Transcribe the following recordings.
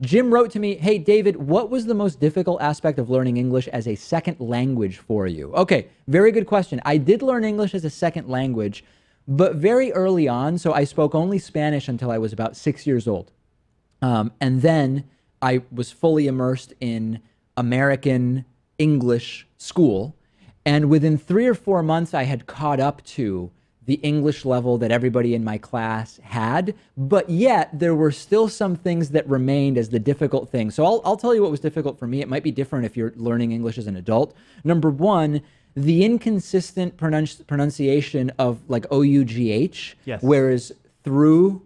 Jim wrote to me, Hey, David, what was the most difficult aspect of learning English as a second language for you? Okay, very good question. I did learn English as a second language, but very early on. So I spoke only Spanish until I was about six years old. Um, and then I was fully immersed in American English school. And within three or four months, I had caught up to the English level that everybody in my class had, but yet there were still some things that remained as the difficult things. So I'll, I'll tell you what was difficult for me. It might be different if you're learning English as an adult. Number one, the inconsistent pronunci- pronunciation of like O U G H, Yes. whereas through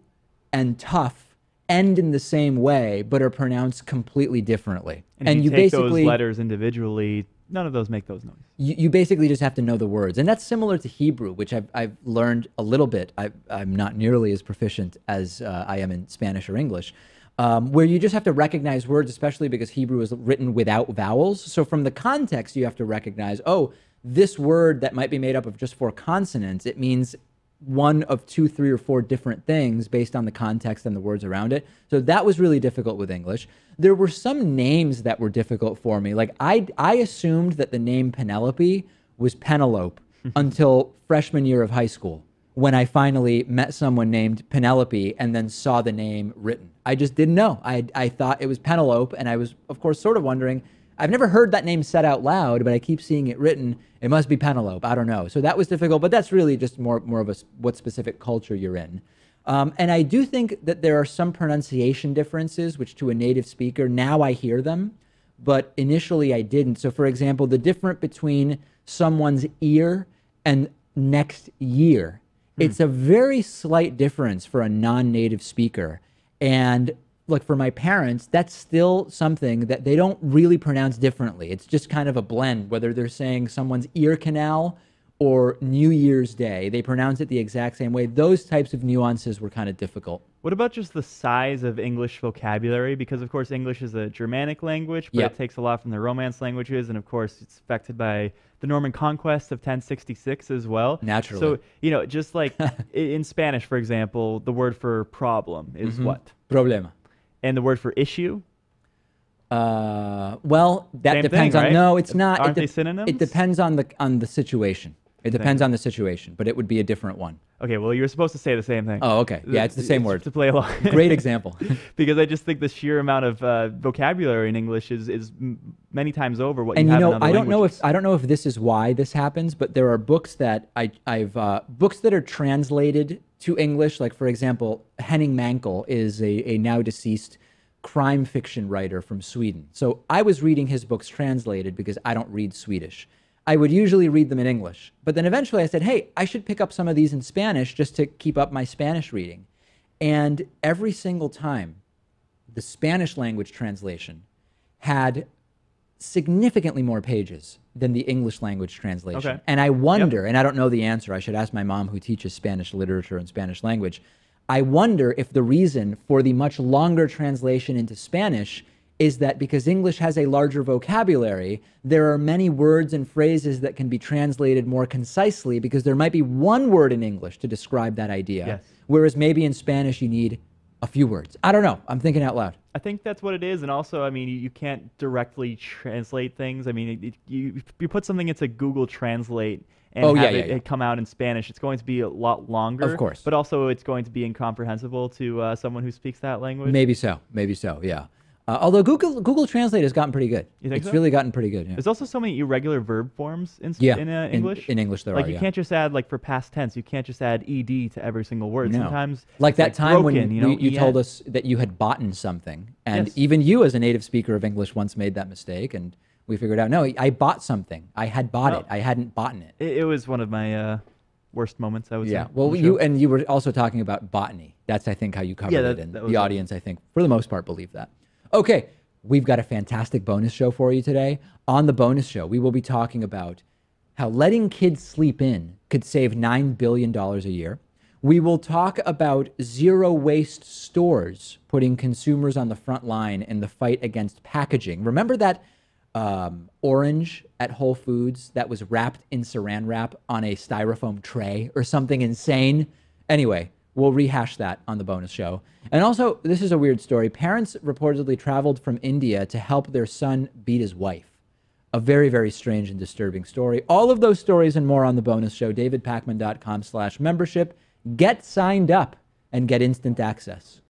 and tough end in the same way, but are pronounced completely differently. And, if you, take basically those letters individually, none of those make those noises. you, you basically just have to know the words. And that's similar to Hebrew, which I've, I've learned a little bit. I, I'm not nearly as proficient as uh, I am in Spanish or English, um, where you just have to recognize words, especially because Hebrew is written without vowels. So from the context, you have to recognize, oh, this word that might be made up of just four consonants, it means one of two, three, or four different things based on the context and the words around it. So that was really difficult with English. There were some names that were difficult for me. Like I, I assumed that the name Penelope was Penelope until freshman year of high school when I finally met someone named Penelope and then saw the name written. I just didn't know. I, I thought it was Penelope, and I was, of course, sort of wondering. I've never heard that name said out loud, but I keep seeing it written. It must be Penelope. I don't know. So that was difficult, but that's really just more more of a what specific culture you're in. Um, and I do think that there are some pronunciation differences, which to a native speaker now I hear them, but initially I didn't. So, for example, the difference between someone's ear and next year, it's a very slight difference for a non-native speaker. And like for my parents, that's still something that they don't really pronounce differently. It's just kind of a blend, whether they're saying someone's ear canal or New Year's Day. They pronounce it the exact same way. Those types of nuances were kind of difficult. What about just the size of English vocabulary? Because of course English is a Germanic language, but Yep. it takes a lot from the Romance languages. and of course it's affected by the Norman conquest of 1066 as well. Naturally. So you know, just like in Spanish, for example, the word for problem is Mm-hmm. what, Problema. And the word for issue. Uh, well, that Same depends thing, on. right? No, it's not. Aren't it they synonyms? It depends on the on the situation. It depends on the situation, but it would be a different one. Okay, well you're supposed to say the same thing. Oh, okay. Yeah, it's the same word. To play along. Great example. because I just think the sheer amount of uh, vocabulary in English is is many times over what and you you have know, in other I don't know if I don't know if this is why this happens, but there are books that I I've uh, books that are translated to English. Like for example, Henning Mankell is a, a now deceased crime fiction writer from Sweden. So I was reading his books translated because I don't read Swedish. I would usually read them in English, but then eventually I said, "Hey, I should pick up some of these in Spanish just to keep up my Spanish reading." And every single time, the Spanish language translation had significantly more pages than the English language translation. Okay. And I wonder, and I don't know the answer, I should ask my mom who teaches Spanish literature and Spanish language. I wonder if the reason for the much longer translation into Spanish is that because English has a larger vocabulary, there are many words and phrases that can be translated more concisely because there might be one word in English to describe that idea. Yes. Whereas maybe in Spanish you need a few words. I don't know. I'm thinking out loud. I think that's what it is, and also, I mean, you, you can't directly translate things. I mean, it, it, you you put something into Google Translate and Oh, have yeah, it, yeah. it come out in Spanish. It's going to be a lot longer, Of course. but also it's going to be incomprehensible to uh, someone who speaks that language. Maybe so. Maybe so. Yeah. Uh, although Google Google Translate has gotten pretty good. It's so? really gotten pretty good. Yeah. There's also so many irregular verb forms in, Yeah, in uh, English. in English there like are, you yeah. can't just add like for past tense. You can't just add ed to every single word. No. Sometimes like that time when broken, you, you, know, you told us that you had bought something, and Yes. even you, as a native speaker of English, once made that mistake, and we figured out no, I bought something. I had bought No. it. I hadn't bought it. It, it was one of my uh, worst moments. I would Yeah. say. Well, you and you were also talking about botany. That's I think how you covered Yeah, it, and the was it. audience, I think, for the most part, believe that. Okay, we've got a fantastic bonus show for you today. On the bonus show, we will be talking about how letting kids sleep in could save nine billion dollars a year. We will talk about zero waste stores putting consumers on the front line in the fight against packaging. Remember that um, orange at Whole Foods that was wrapped in saran wrap on a styrofoam tray or something insane? Anyway, We'll rehash that on the bonus show. And also, this is a weird story. Parents reportedly traveled from India to help their son beat his wife. A very, very strange and disturbing story. All of those stories and more on the bonus show, davidpakman.com slash membership. Get signed up and get instant access.